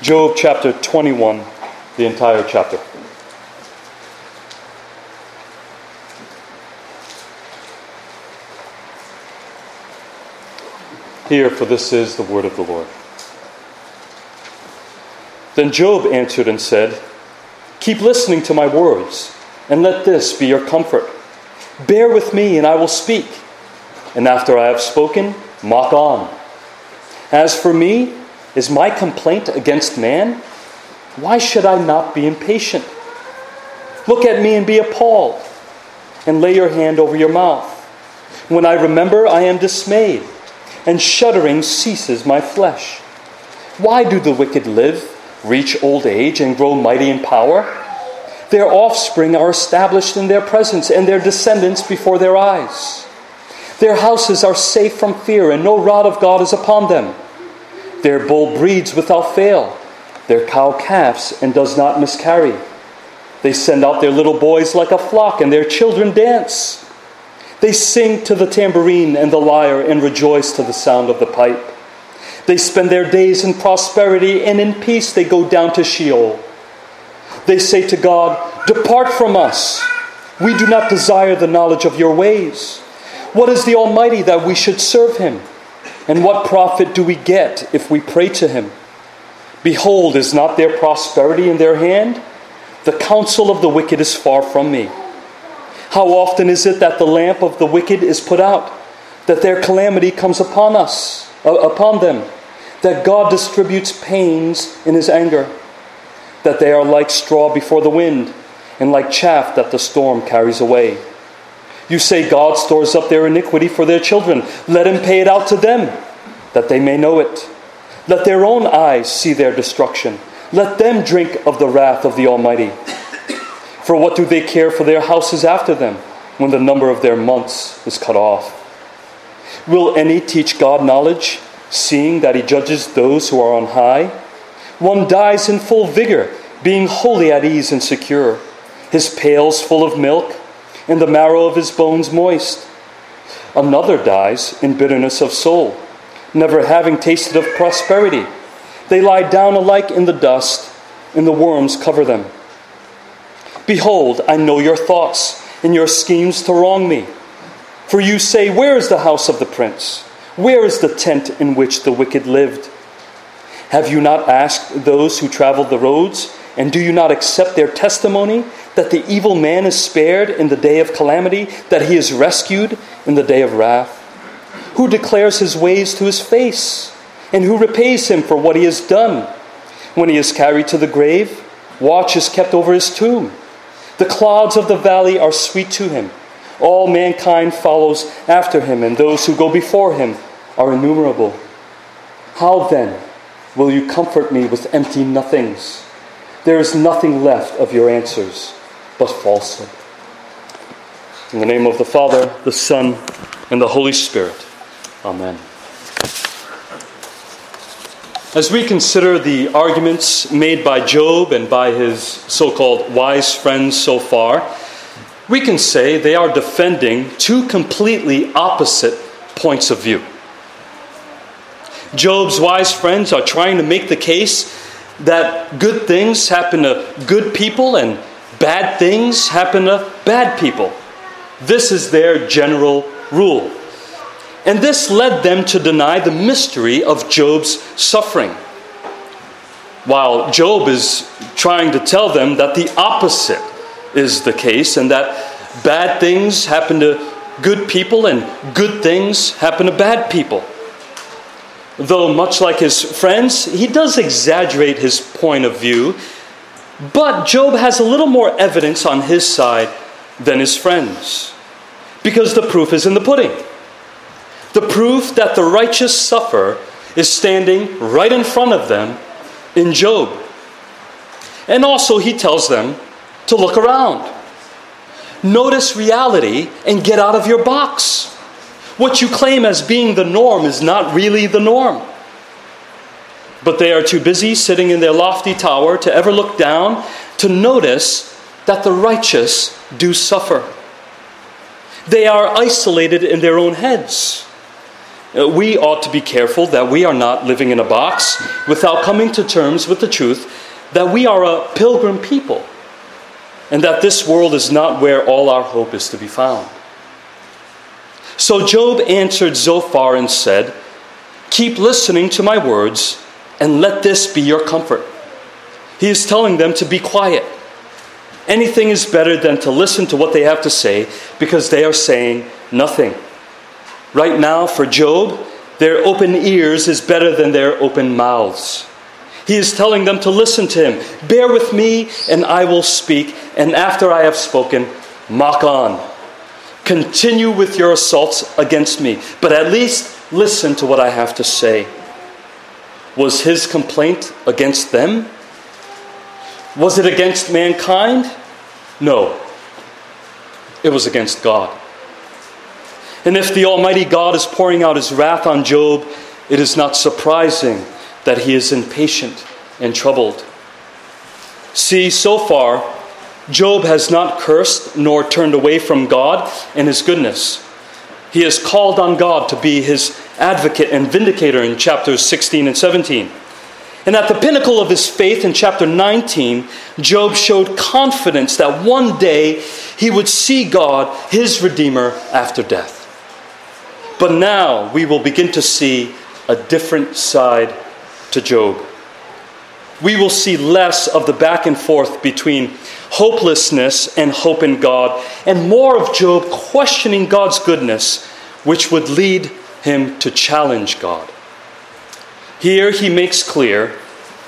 Job chapter 21, the entire chapter. Hear, for this is the word of the Lord. Then Job answered and said, Keep listening to my words, and let this be your comfort. Bear with me, and I will speak. And after I have spoken, mock on. As for me, is my complaint against man? Why should I not be impatient? Look at me and be appalled, and lay your hand over your mouth. When I remember, I am dismayed and shuddering ceases my flesh. Why do the wicked live, reach old age, and grow mighty in power? Their offspring are established in their presence, and their descendants before their eyes. Their houses are safe from fear, and no rod of God is upon them. Their bull breeds without fail, their cow calves and does not miscarry. They send out their little boys like a flock, and their children dance. They sing to the tambourine and the lyre and rejoice to the sound of the pipe. They spend their days in prosperity, and in peace they go down to Sheol. They say to God, Depart from us. We do not desire the knowledge of your ways. What is the Almighty that we should serve him? And what profit do we get if we pray to him? Behold, is not their prosperity in their hand? The counsel of the wicked is far from me. How often is it that the lamp of the wicked is put out, that their calamity comes upon us, uh, upon them, that God distributes pains in his anger, that they are like straw before the wind, and like chaff that the storm carries away. You say God stores up their iniquity for their children. Let him pay it out to them, that they may know it. Let their own eyes see their destruction. Let them drink of the wrath of the Almighty. For what do they care for their houses after them when the number of their months is cut off? Will any teach God knowledge, seeing that he judges those who are on high? One dies in full vigor, being wholly at ease and secure, his pails full of milk, and the marrow of his bones moist. Another dies in bitterness of soul, never having tasted of prosperity. They lie down alike in the dust, and the worms cover them. Behold, I know your thoughts and your schemes to wrong me. For you say, Where is the house of the prince? Where is the tent in which the wicked lived? Have you not asked those who traveled the roads? And do you not accept their testimony that the evil man is spared in the day of calamity, that he is rescued in the day of wrath? Who declares his ways to his face? And who repays him for what he has done? When he is carried to the grave, watch is kept over his tomb. The clouds of the valley are sweet to him. All mankind follows after him, and those who go before him are innumerable. How then will you comfort me with empty nothings? There is nothing left of your answers but falsehood. In the name of the Father, the Son, and the Holy Spirit. Amen. As we consider the arguments made by Job and by his so called wise friends so far, we can say they are defending two completely opposite points of view. Job's wise friends are trying to make the case that good things happen to good people and bad things happen to bad people. This is their general rule. And this led them to deny the mystery of Job's suffering. While Job is trying to tell them that the opposite is the case and that bad things happen to good people and good things happen to bad people. Though, much like his friends, he does exaggerate his point of view, but Job has a little more evidence on his side than his friends because the proof is in the pudding. The proof that the righteous suffer is standing right in front of them in Job. And also, he tells them to look around. Notice reality and get out of your box. What you claim as being the norm is not really the norm. But they are too busy sitting in their lofty tower to ever look down to notice that the righteous do suffer. They are isolated in their own heads uh, we ought to be careful that we are not living in a box without coming to terms with the truth that we are a pilgrim people and that this world is not where all our hope is to be found. So Job answered Zophar and said, Keep listening to my words, and let this be your comfort. He is telling them to be quiet. Anything is better than to listen to what they have to say because they are saying nothing. Right now, for Job, their open ears is better than their open mouths. He is telling them to listen to him. Bear with me, and I will speak. And after I have spoken, mock on. Continue with your assaults against me, but at least listen to what I have to say. Was his complaint against them? Was it against mankind? No. It was against God. And if the Almighty God is pouring out his wrath on Job, it is not surprising that he is impatient and troubled. See, so far, Job has not cursed nor turned away from God and his goodness. He has called on God to be his advocate and vindicator in chapters 16 and 17. And at the pinnacle of his faith in chapter 19, Job showed confidence that one day he would see God, his Redeemer, after death. But now we will begin to see a different side to Job. We will see less of the back and forth between hopelessness and hope in God, and more of Job questioning God's goodness, which would lead him to challenge God. Here he makes clear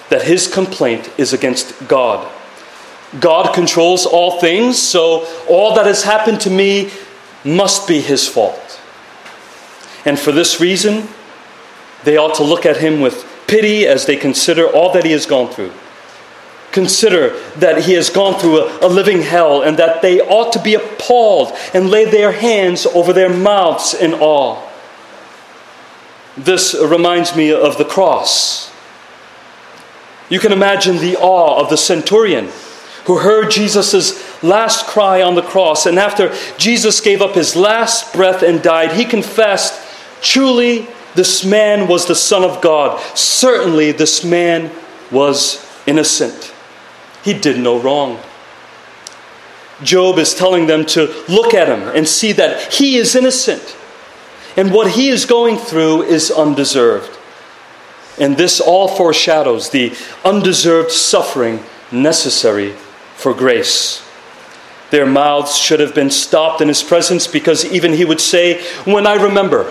that his complaint is against God. God controls all things, so all that has happened to me must be his fault. And for this reason, they ought to look at him with pity as they consider all that he has gone through. Consider that he has gone through a, a, living hell and that they ought to be appalled and lay their hands over their mouths in awe. This reminds me of the cross. You can imagine the awe of the centurion who heard Jesus' last cry on the cross, and after Jesus gave up his last breath and died, he confessed, Truly, this man was the Son of God. Certainly, this man was innocent. He did no wrong. Job is telling them to look at him and see that he is innocent. And what he is going through is undeserved. And this all foreshadows the undeserved suffering necessary for grace. Their mouths should have been stopped in his presence because even he would say, When I remember,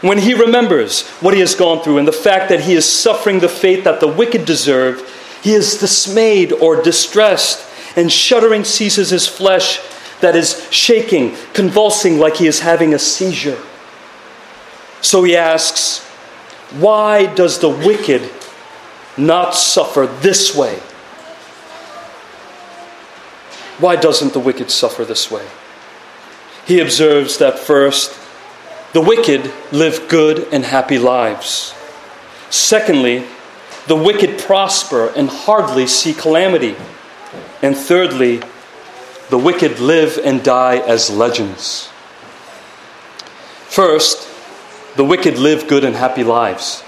when he remembers what he has gone through and the fact that he is suffering the fate that the wicked deserve, he is dismayed or distressed, and shuddering seizes his flesh that is shaking, convulsing like he is having a seizure. So he asks, Why does the wicked not suffer this way? Why doesn't the wicked suffer this way? He observes that first, the wicked live good and happy lives. Secondly, the wicked prosper and hardly see calamity. And thirdly, the wicked live and die as legends. First, the wicked live good and happy lives.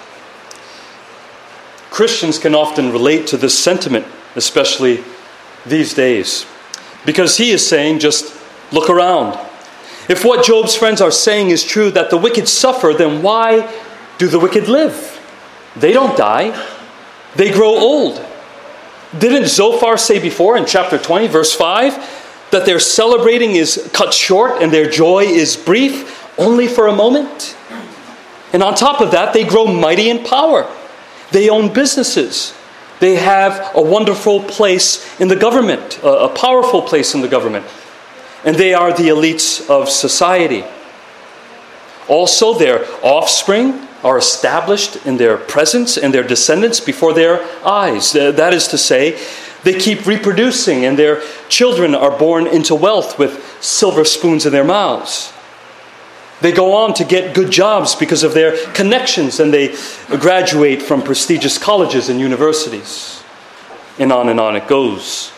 Christians can often relate to this sentiment, especially these days, because he is saying, just look around. If what Job's friends are saying is true, that the wicked suffer, then why do the wicked live? They don't die, they grow old. Didn't Zophar say before in chapter 20, verse 5, that their celebrating is cut short and their joy is brief, only for a moment? And on top of that, they grow mighty in power. They own businesses. They have a wonderful place in the government, a powerful place in the government and they are the elites of society. Also, their offspring are established in their presence and their descendants before their eyes. That is to say, they keep reproducing, and their children are born into wealth with silver spoons in their mouths. They go on to get good jobs because of their connections, and they graduate from prestigious colleges and universities. And on and on it goes.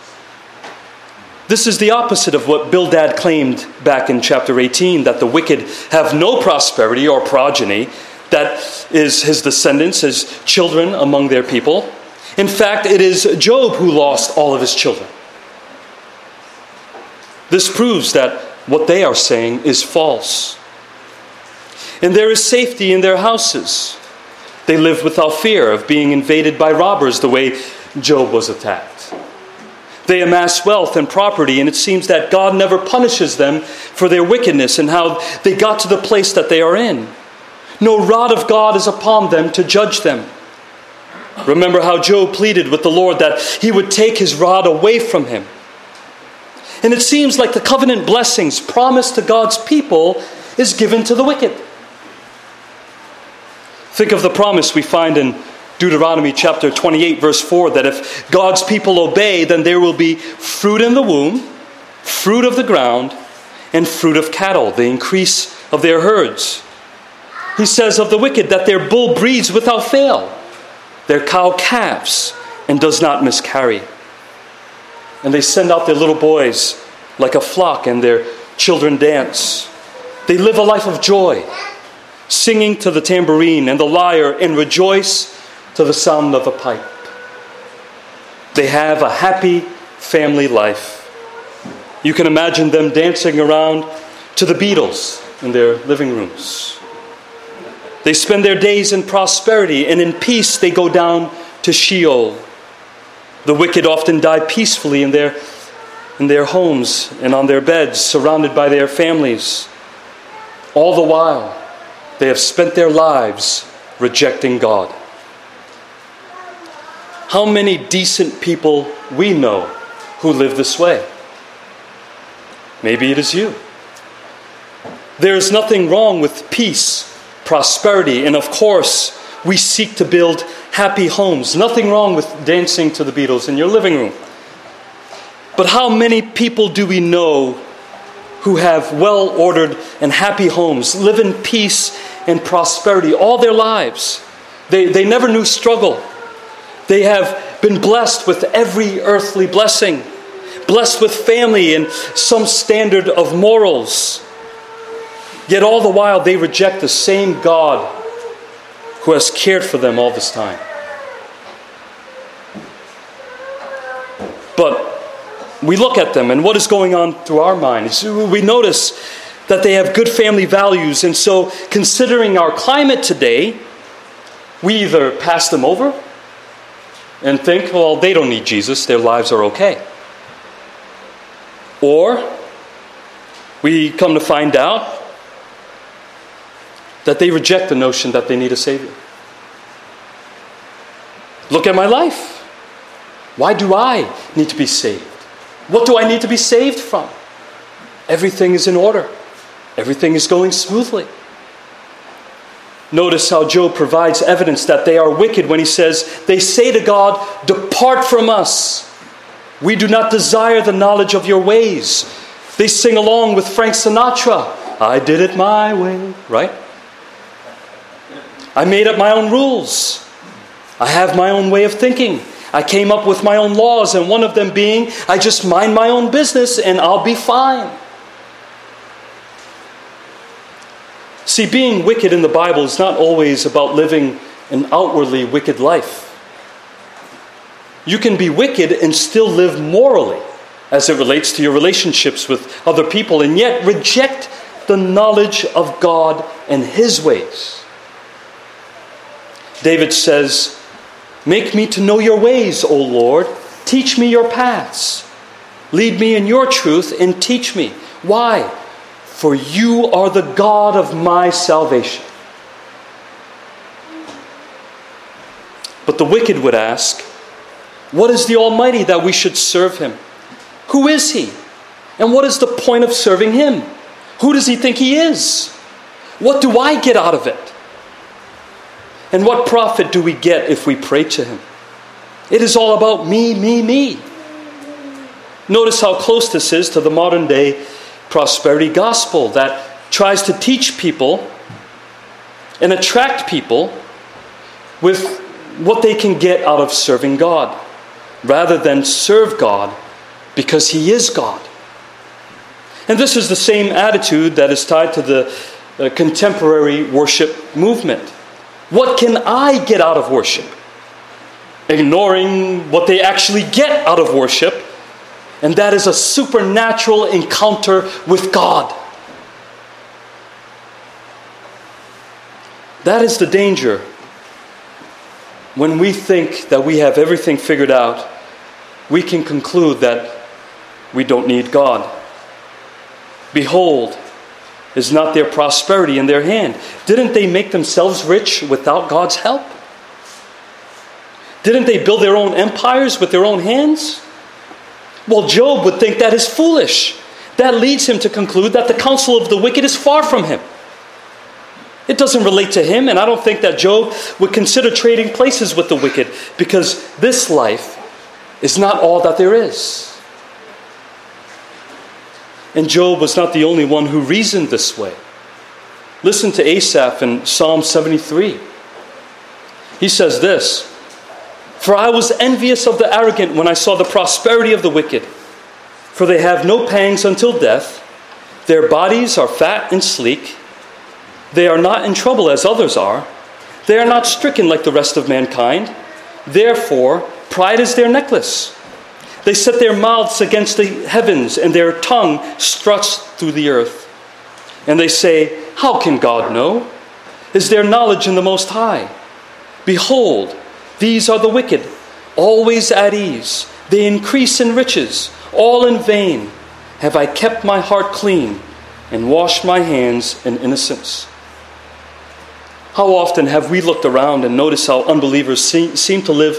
This is the opposite of what Bildad claimed back in chapter 18 that the wicked have no prosperity or progeny, that is his descendants, his children among their people. In fact, it is Job who lost all of his children. This proves that what they are saying is false. And there is safety in their houses. They live without fear of being invaded by robbers the way Job was attacked. They amass wealth and property, and it seems that God never punishes them for their wickedness and how they got to the place that they are in. No rod of God is upon them to judge them. Remember how Job pleaded with the Lord that he would take his rod away from him. And it seems like the covenant blessings promised to God's people is given to the wicked. Think of the promise we find in Deuteronomy chapter 28, verse 4 that if God's people obey, then there will be fruit in the womb, fruit of the ground, and fruit of cattle, the increase of their herds. He says of the wicked that their bull breeds without fail, their cow calves, and does not miscarry. And they send out their little boys like a flock, and their children dance. They live a life of joy, singing to the tambourine and the lyre, and rejoice to the sound of a pipe. They have a happy family life. You can imagine them dancing around to the Beatles in their living rooms. They spend their days in prosperity, and in peace they go down to Sheol. The wicked often die peacefully in their, in their homes and on their beds, surrounded by their families. All the while, they have spent their lives rejecting God. How many decent people we know who live this way? Maybe it is you. There is nothing wrong with peace prosperity. And of course, we seek to build happy homes. Nothing wrong with dancing to the Beatles in your living room. But how many people do we know who have well ordered and happy homes, live in peace and prosperity all their lives? They, they never knew struggle. They have been blessed with every earthly blessing, blessed with family and some standard of morals. Yet all the while, they reject the same God who has cared for them all this time. But we look at them, and what is going on through our minds? We notice that they have good family values, and so considering our climate today, we either pass them over and think, well, they don't need Jesus, their lives are okay. Or we come to find out that they reject the notion that they need a Savior. Look at my life. Why do I need to be saved? What do I need to be saved from? Everything is in order, everything is going smoothly. Notice how Job provides evidence that they are wicked when he says, They say to God, Depart from us. We do not desire the knowledge of your ways. They sing along with Frank Sinatra, I did it my way, right? I made up my own rules. I have my own way of thinking. I came up with my own laws, and one of them being I just mind my own business and I'll be fine. See, being wicked in the Bible is not always about living an outwardly wicked life. You can be wicked and still live morally as it relates to your relationships with other people, and yet reject the knowledge of God and His ways. David says, Make me to know your ways, O Lord. Teach me your paths. Lead me in your truth and teach me. Why? For you are the God of my salvation. But the wicked would ask, What is the Almighty that we should serve him? Who is he? And what is the point of serving him? Who does he think he is? What do I get out of it? And what profit do we get if we pray to Him? It is all about me, me, me. Notice how close this is to the modern day prosperity gospel that tries to teach people and attract people with what they can get out of serving God rather than serve God because He is God. And this is the same attitude that is tied to the contemporary worship movement. What can I get out of worship? Ignoring what they actually get out of worship, and that is a supernatural encounter with God. That is the danger when we think that we have everything figured out, we can conclude that we don't need God. Behold, is not their prosperity in their hand? Didn't they make themselves rich without God's help? Didn't they build their own empires with their own hands? Well, Job would think that is foolish. That leads him to conclude that the counsel of the wicked is far from him. It doesn't relate to him, and I don't think that Job would consider trading places with the wicked because this life is not all that there is. And Job was not the only one who reasoned this way. Listen to Asaph in Psalm 73. He says this For I was envious of the arrogant when I saw the prosperity of the wicked, for they have no pangs until death, their bodies are fat and sleek they are not in trouble as others are. They are not stricken like the rest of mankind. Therefore, pride is their necklace. They set their mouths against the heavens, and their tongue struts through the earth. And they say, How can God know? Is there knowledge in the Most High? Behold, these are the wicked, always at ease. They increase in riches, all in vain. Have I kept my heart clean and washed my hands in innocence? How often have we looked around and noticed how unbelievers seem, to live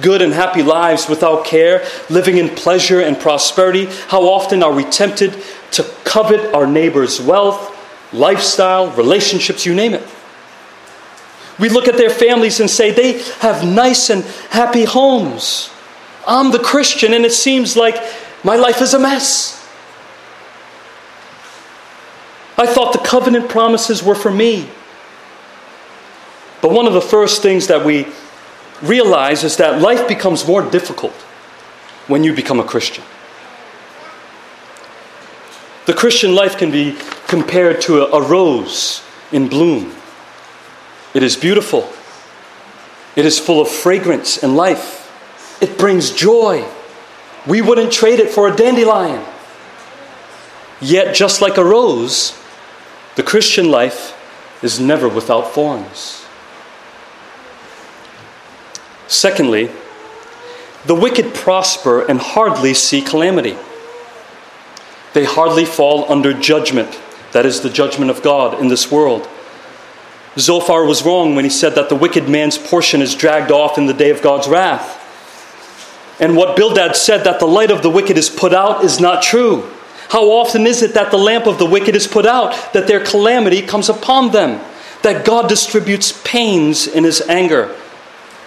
good and happy lives without care, living in pleasure and prosperity? How often are we tempted to covet our neighbor's wealth, lifestyle, relationships, you name it? We look at their families and say they have nice and happy homes. I'm the Christian, and it seems like my life is a mess. I thought the covenant promises were for me. But one of the first things that we realize is that life becomes more difficult when you become a Christian. The Christian life can be compared to a, a rose in bloom. It is beautiful. It is full of fragrance and life. It brings joy. We wouldn't trade it for a dandelion. Yet, just like a rose, the Christian life is never without thorns. Secondly, the wicked prosper and hardly see calamity. They hardly fall under judgment. That is the judgment of God in this world. Zophar was wrong when he said that the wicked man's portion is dragged off in the day of God's wrath. And what Bildad said that the light of the wicked is put out is not true. How often is it that the lamp of the wicked is put out, that their calamity comes upon them, that God distributes pains in his anger?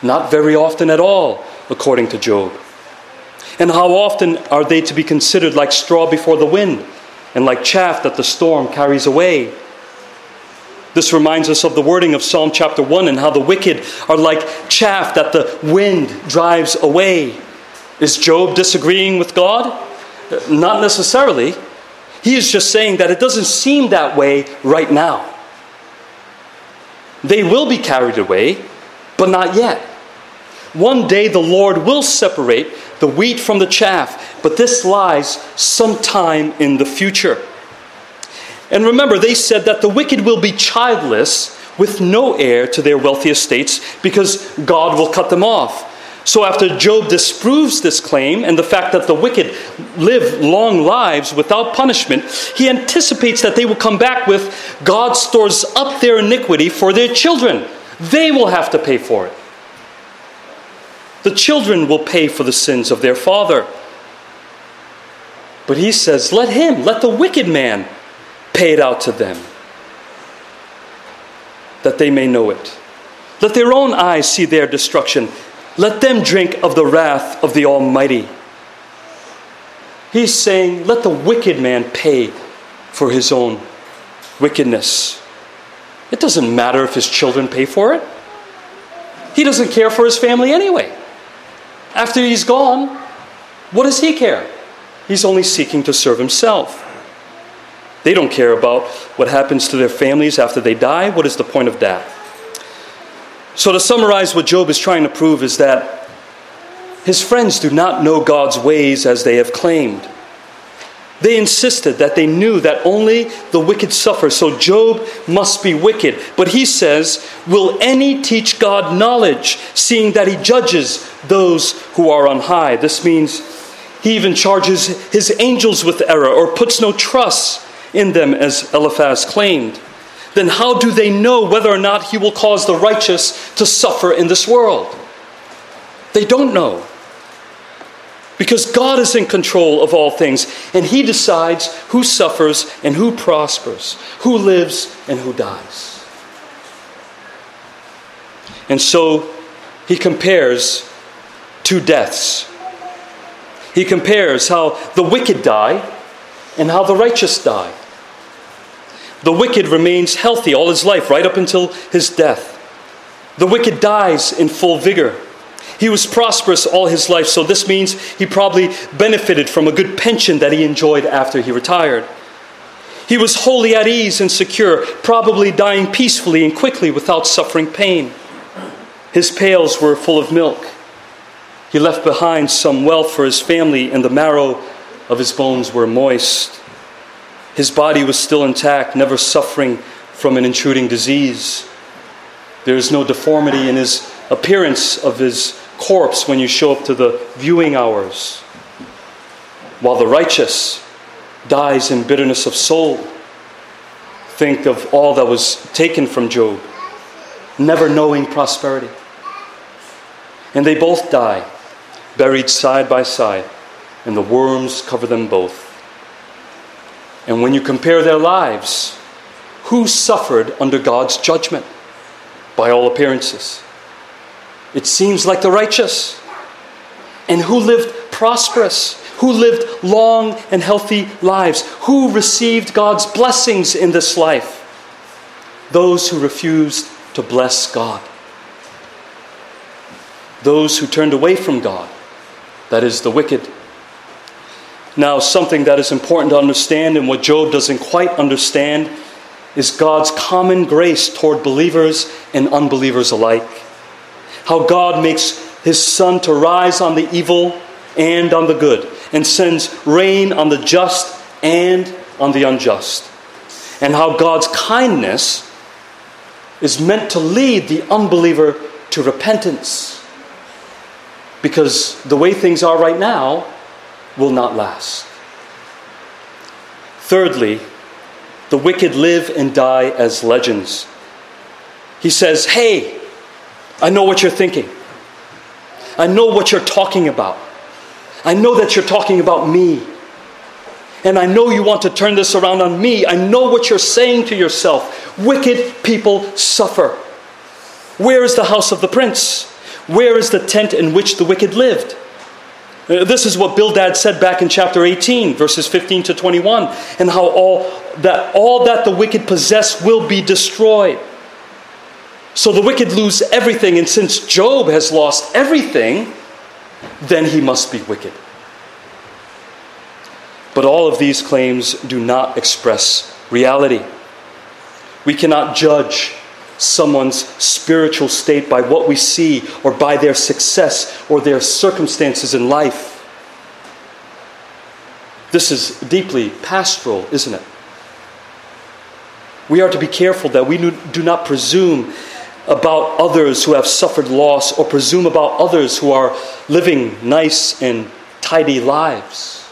Not very often at all, according to Job. And how often are they to be considered like straw before the wind and like chaff that the storm carries away? This reminds us of the wording of Psalm chapter 1 and how the wicked are like chaff that the wind drives away. Is Job disagreeing with God? Not necessarily. He is just saying that it doesn't seem that way right now. They will be carried away, but not yet. One day the Lord will separate the wheat from the chaff, but this lies sometime in the future. And remember, they said that the wicked will be childless with no heir to their wealthy estates because God will cut them off. So, after Job disproves this claim and the fact that the wicked live long lives without punishment, he anticipates that they will come back with God stores up their iniquity for their children. They will have to pay for it. The children will pay for the sins of their father. But he says, Let him, let the wicked man pay it out to them, that they may know it. Let their own eyes see their destruction. Let them drink of the wrath of the Almighty. He's saying, Let the wicked man pay for his own wickedness. It doesn't matter if his children pay for it. He doesn't care for his family anyway. After he's gone, what does he care? He's only seeking to serve himself. They don't care about what happens to their families after they die. What is the point of that? So, to summarize what Job is trying to prove is that his friends do not know God's ways as they have claimed. They insisted that they knew that only the wicked suffer, so Job must be wicked. But he says, Will any teach God knowledge, seeing that he judges those who are on high? This means he even charges his angels with error or puts no trust in them, as Eliphaz claimed. Then how do they know whether or not he will cause the righteous to suffer in this world? They don't know. Because God is in control of all things, and He decides who suffers and who prospers, who lives and who dies. And so He compares two deaths. He compares how the wicked die and how the righteous die. The wicked remains healthy all his life, right up until his death. The wicked dies in full vigor he was prosperous all his life, so this means he probably benefited from a good pension that he enjoyed after he retired. He was wholly at ease and secure, probably dying peacefully and quickly without suffering pain. His pails were full of milk. He left behind some wealth for his family, and the marrow of his bones were moist. His body was still intact, never suffering from an intruding disease. There is no deformity in his appearance of his corpse when you show up to the viewing hours, while the righteous dies in bitterness of soul. Think of all that was taken from Job, never knowing prosperity. And they both die, buried side by side, and the worms cover them both. And when you compare their lives, who suffered under God's judgment? By all appearances, it seems like the righteous. And who lived prosperous, who lived long and healthy lives, who received God's blessings in this life. Those who refused to bless God. Those who turned away from God, that is, the wicked. Now, something that is important to understand and what Job doesn't quite understand is God's common grace toward believers and unbelievers alike how God makes his sun to rise on the evil and on the good, and sends rain on the just and on the unjust. And how God's kindness is meant to lead the unbeliever to repentance. Because the way things are right now will not last. Thirdly, the wicked live and die as legends. He says, Hey, I know what you're thinking. I know what you're talking about. I know that you're talking about me. And I know you want to turn this around on me. I know what you're saying to yourself. Wicked people suffer. Where is the house of the prince? Where is the tent in which the wicked lived? Uh, this is what Bildad said back in chapter 18, verses 15 to 21, and how all that all that the wicked possess will be destroyed. So the wicked lose everything, and since Job has lost everything, then he must be wicked. But all of these claims do not express reality. We cannot judge someone's spiritual state by what we see or by their success or their circumstances in life. This is deeply pastoral, isn't it? We are to be careful that we do not presume about others who have suffered loss or presume about others who are living nice and tidy lives.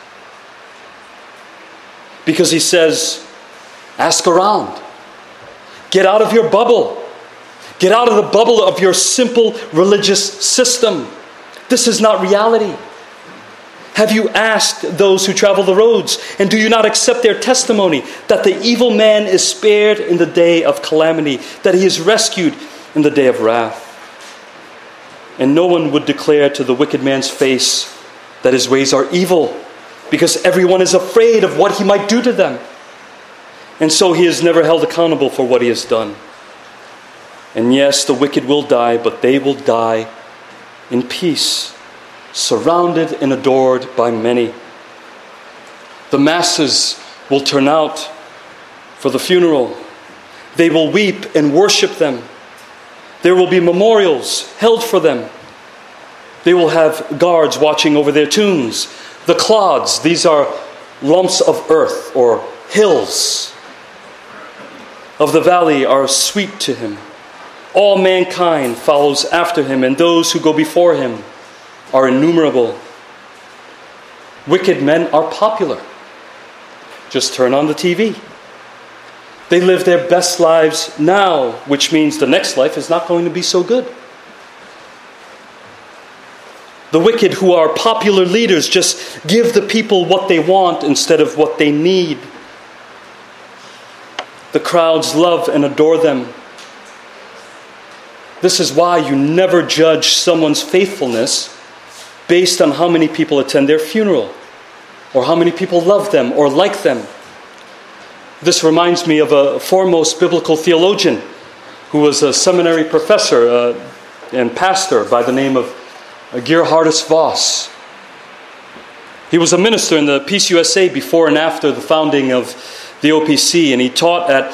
Because he says, ask around, get out of your bubble, get out of the bubble of your simple religious system. This is not reality. Have you asked those who travel the roads, and do you not accept their testimony that the evil man is spared in the day of calamity, that he is rescued in the day of wrath. And no one would declare to the wicked man's face that his ways are evil, because everyone is afraid of what he might do to them. And so he is never held accountable for what he has done. And yes, the wicked will die, but they will die in peace, surrounded and adored by many. The masses will turn out for the funeral. They will weep and worship them There will be memorials held for them. They will have guards watching over their tombs. The clods, these are lumps of earth or hills of the valley, are sweet to him. All mankind follows after him, and those who go before him are innumerable. Wicked men are popular. Just turn on the TV. They live their best lives now, which means the next life is not going to be so good. The wicked, who are popular leaders, just give the people what they want instead of what they need. The crowds love and adore them. This is why you never judge someone's faithfulness based on how many people attend their funeral, or how many people love them or like them. This reminds me of a foremost biblical theologian who was a seminary professor uh, and pastor by the name of Gerhardus Vos. He was a minister in the PCUSA before and after the founding of the OPC, and he taught at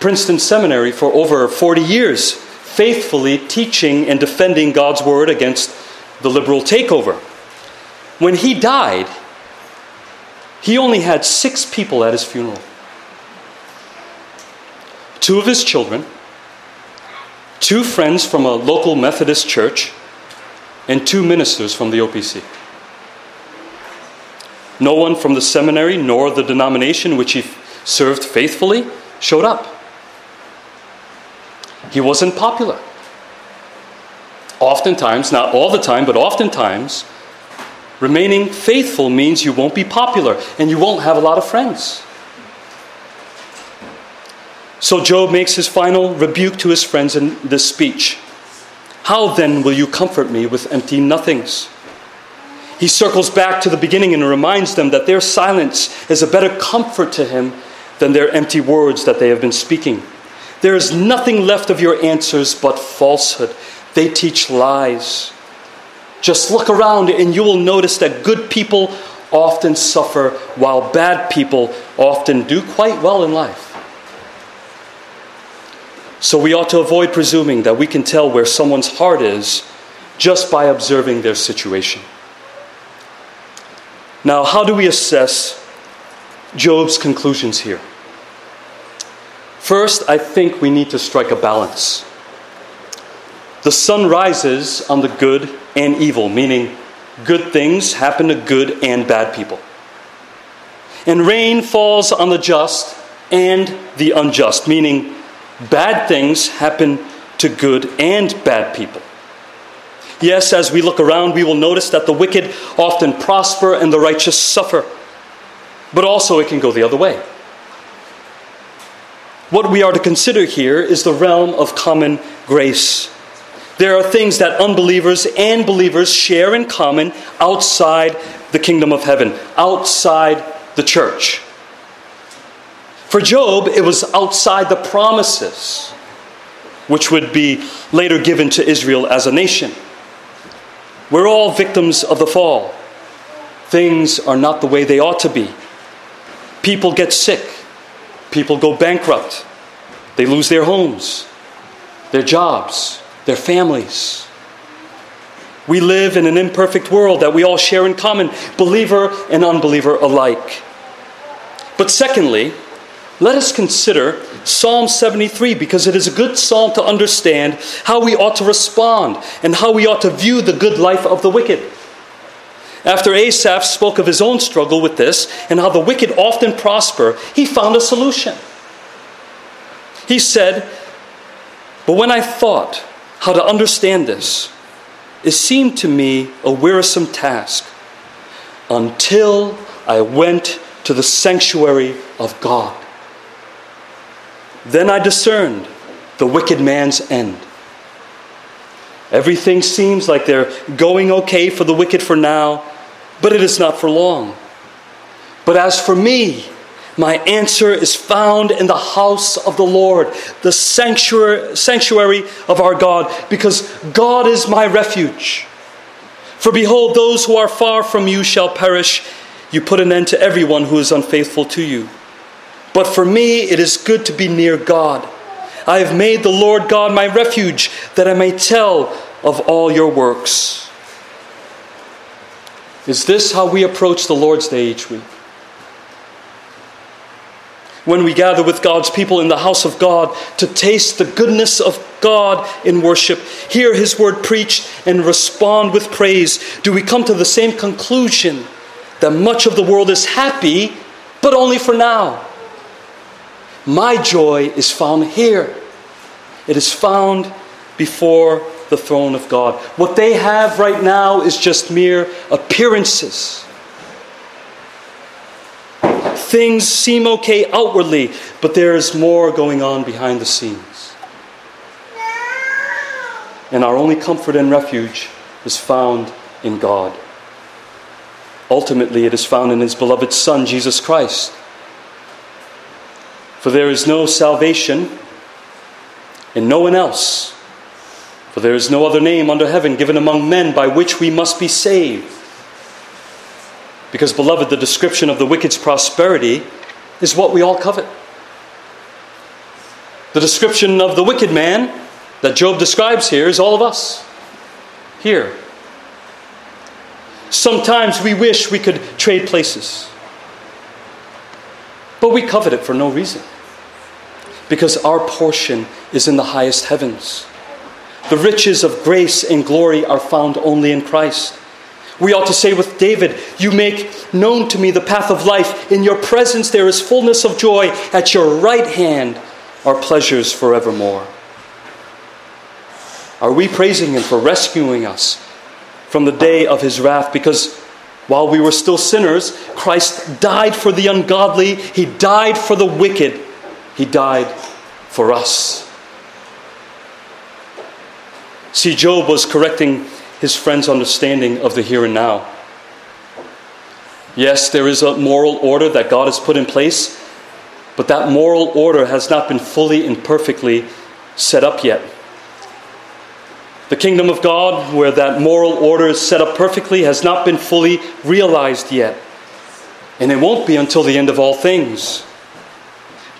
Princeton Seminary for over 40 years, faithfully teaching and defending God's word against the liberal takeover. When he died, he only had six people at his funeral two of his children, two friends from a local Methodist church, and two ministers from the OPC. No one from the seminary nor the denomination which he served faithfully showed up. He wasn't popular. Oftentimes, not all the time, but oftentimes, remaining faithful means you won't be popular and you won't have a lot of friends. So Job makes his final rebuke to his friends in this speech. How then will you comfort me with empty nothings? He circles back to the beginning and reminds them that their silence is a better comfort to him than their empty words that they have been speaking. There is nothing left of your answers but falsehood. They teach lies. Just look around and you will notice that good people often suffer while bad people often do quite well in life. So we ought to avoid presuming that we can tell where someone's heart is just by observing their situation. Now, how do we assess Job's conclusions here? First, I think we need to strike a balance. The sun rises on the good and evil, meaning good things happen to good and bad people. And rain falls on the just and the unjust, meaning Bad things happen to good and bad people. Yes, as we look around, we will notice that the wicked often prosper and the righteous suffer. But also, it can go the other way. What we are to consider here is the realm of common grace. There are things that unbelievers and believers share in common outside the kingdom of heaven, outside the church. For Job, it was outside the promises, which would be later given to Israel as a nation. We're all victims of the fall. Things are not the way they ought to be. People get sick, people go bankrupt, they lose their homes, their jobs, their families. We live in an imperfect world that we all share in common, believer and unbeliever alike. But secondly, let us consider Psalm 73 because it is a good psalm to understand how we ought to respond and how we ought to view the good life of the wicked. After Asaph spoke of his own struggle with this and how the wicked often prosper, he found a solution. He said, But when I thought how to understand this, it seemed to me a wearisome task until I went to the sanctuary of God. Then I discerned the wicked man's end. Everything seems like they're going okay for the wicked for now, but it is not for long. But as for me, my answer is found in the house of the Lord, the sanctuary, sanctuary of our God, because God is my refuge. For behold, those who are far from you shall perish. You put an end to everyone who is unfaithful to you. But for me, it is good to be near God. I have made the Lord God my refuge, that I may tell of all your works. Is this how we approach the Lord's Day each week? When we gather with God's people in the house of God to taste the goodness of God in worship, hear His word preached, and respond with praise, do we come to the same conclusion that much of the world is happy, but only for now? My joy is found here. It is found before the throne of God. What they have right now is just mere appearances. Things seem okay outwardly, but there is more going on behind the scenes. And our only comfort and refuge is found in God. Ultimately, it is found in His beloved Son, Jesus Christ. For there is no salvation in no one else. For there is no other name under heaven given among men by which we must be saved. Because, beloved, the description of the wicked's prosperity is what we all covet. The description of the wicked man that Job describes here is all of us. Here. Sometimes we wish we could trade places, but we covet it for no reason because our portion is in the highest heavens. The riches of grace and glory are found only in Christ. We ought to say with David, You make known to me the path of life. In your presence there is fullness of joy. At your right hand are pleasures forevermore. Are we praising Him for rescuing us from the day of His wrath? Because while we were still sinners, Christ died for the ungodly, He died for the wicked. He died for us. See, Job was correcting his friend's understanding of the here and now. Yes, there is a moral order that God has put in place, but that moral order has not been fully and perfectly set up yet. The kingdom of God, where that moral order is set up perfectly, has not been fully realized yet. And it won't be until the end of all things.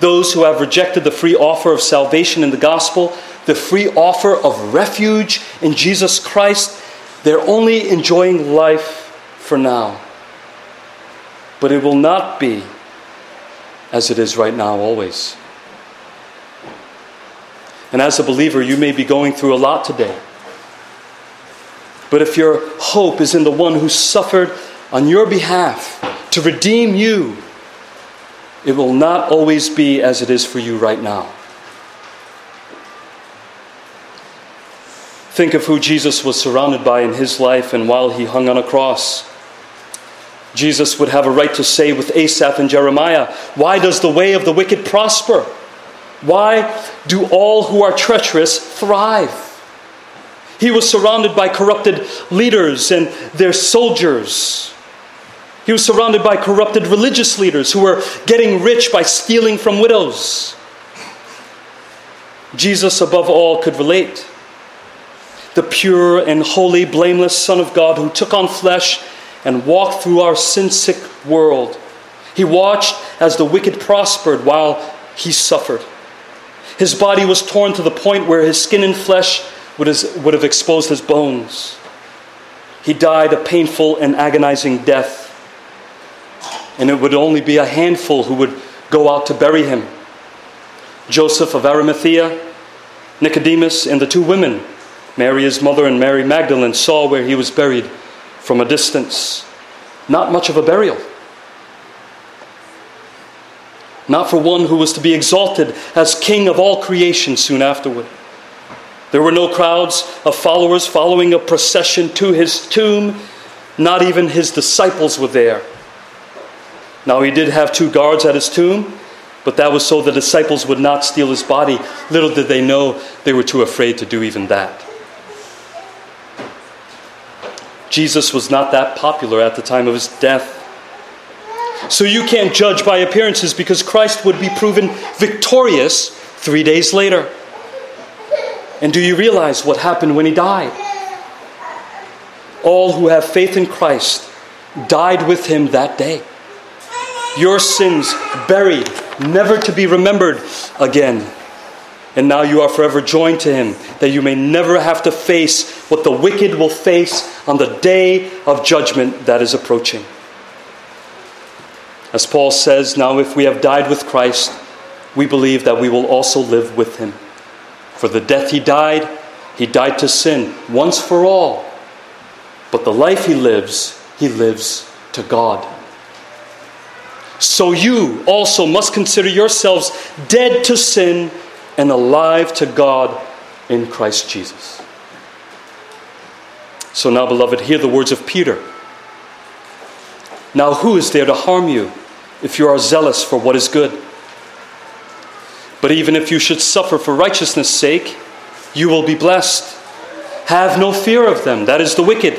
Those who have rejected the free offer of salvation in the gospel, the free offer of refuge in Jesus Christ, they're only enjoying life for now. But it will not be as it is right now, always. And as a believer, you may be going through a lot today. But if your hope is in the one who suffered on your behalf to redeem you it will not always be as it is for you right now. Think of who Jesus was surrounded by in his life and while he hung on a cross. Jesus would have a right to say with Asaph and Jeremiah, Why does the way of the wicked prosper? Why do all who are treacherous thrive? He was surrounded by corrupted leaders and their soldiers. He was surrounded by corrupted religious leaders who were getting rich by stealing from widows. Jesus, above all, could relate. The pure and holy, blameless Son of God who took on flesh and walked through our sin sick world. He watched as the wicked prospered while he suffered. His body was torn to the point where his skin and flesh would have exposed his bones. He died a painful and agonizing death and it would only be a handful who would go out to bury him. Joseph of Arimathea, Nicodemus, and the two women, Mary his mother and Mary Magdalene, saw where he was buried from a distance. Not much of a burial. Not for one who was to be exalted as king of all creation soon afterward. There were no crowds of followers following a procession to his tomb. Not even his disciples were there. Now, he did have two guards at his tomb, but that was so the disciples would not steal his body. Little did they know they were too afraid to do even that. Jesus was not that popular at the time of his death. So you can't judge by appearances because Christ would be proven victorious three days later. And do you realize what happened when he died? All who have faith in Christ died with him that day your sins buried, never to be remembered again. and now you are forever joined to him, that you may never have to face what the wicked will face on the day of judgment that is approaching. As Paul says, now if we have died with Christ, we believe that we will also live with him. For the death he died, he died to sin once for all. But the life he lives, he lives to God. So you also must consider yourselves dead to sin and alive to God in Christ Jesus. So now, beloved, hear the words of Peter. Now, who is there to harm you if you are zealous for what is good? But even if you should suffer for righteousness' sake, you will be blessed. Have no fear of them, that is the wicked.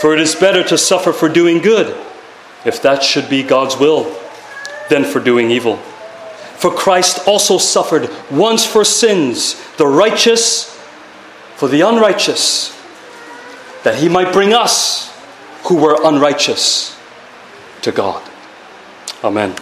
For it is better to suffer for doing good, if that should be God's will, than for doing evil. For Christ also suffered once for sins, the righteous for the unrighteous, that he might bring us, who were unrighteous, to God. Amen.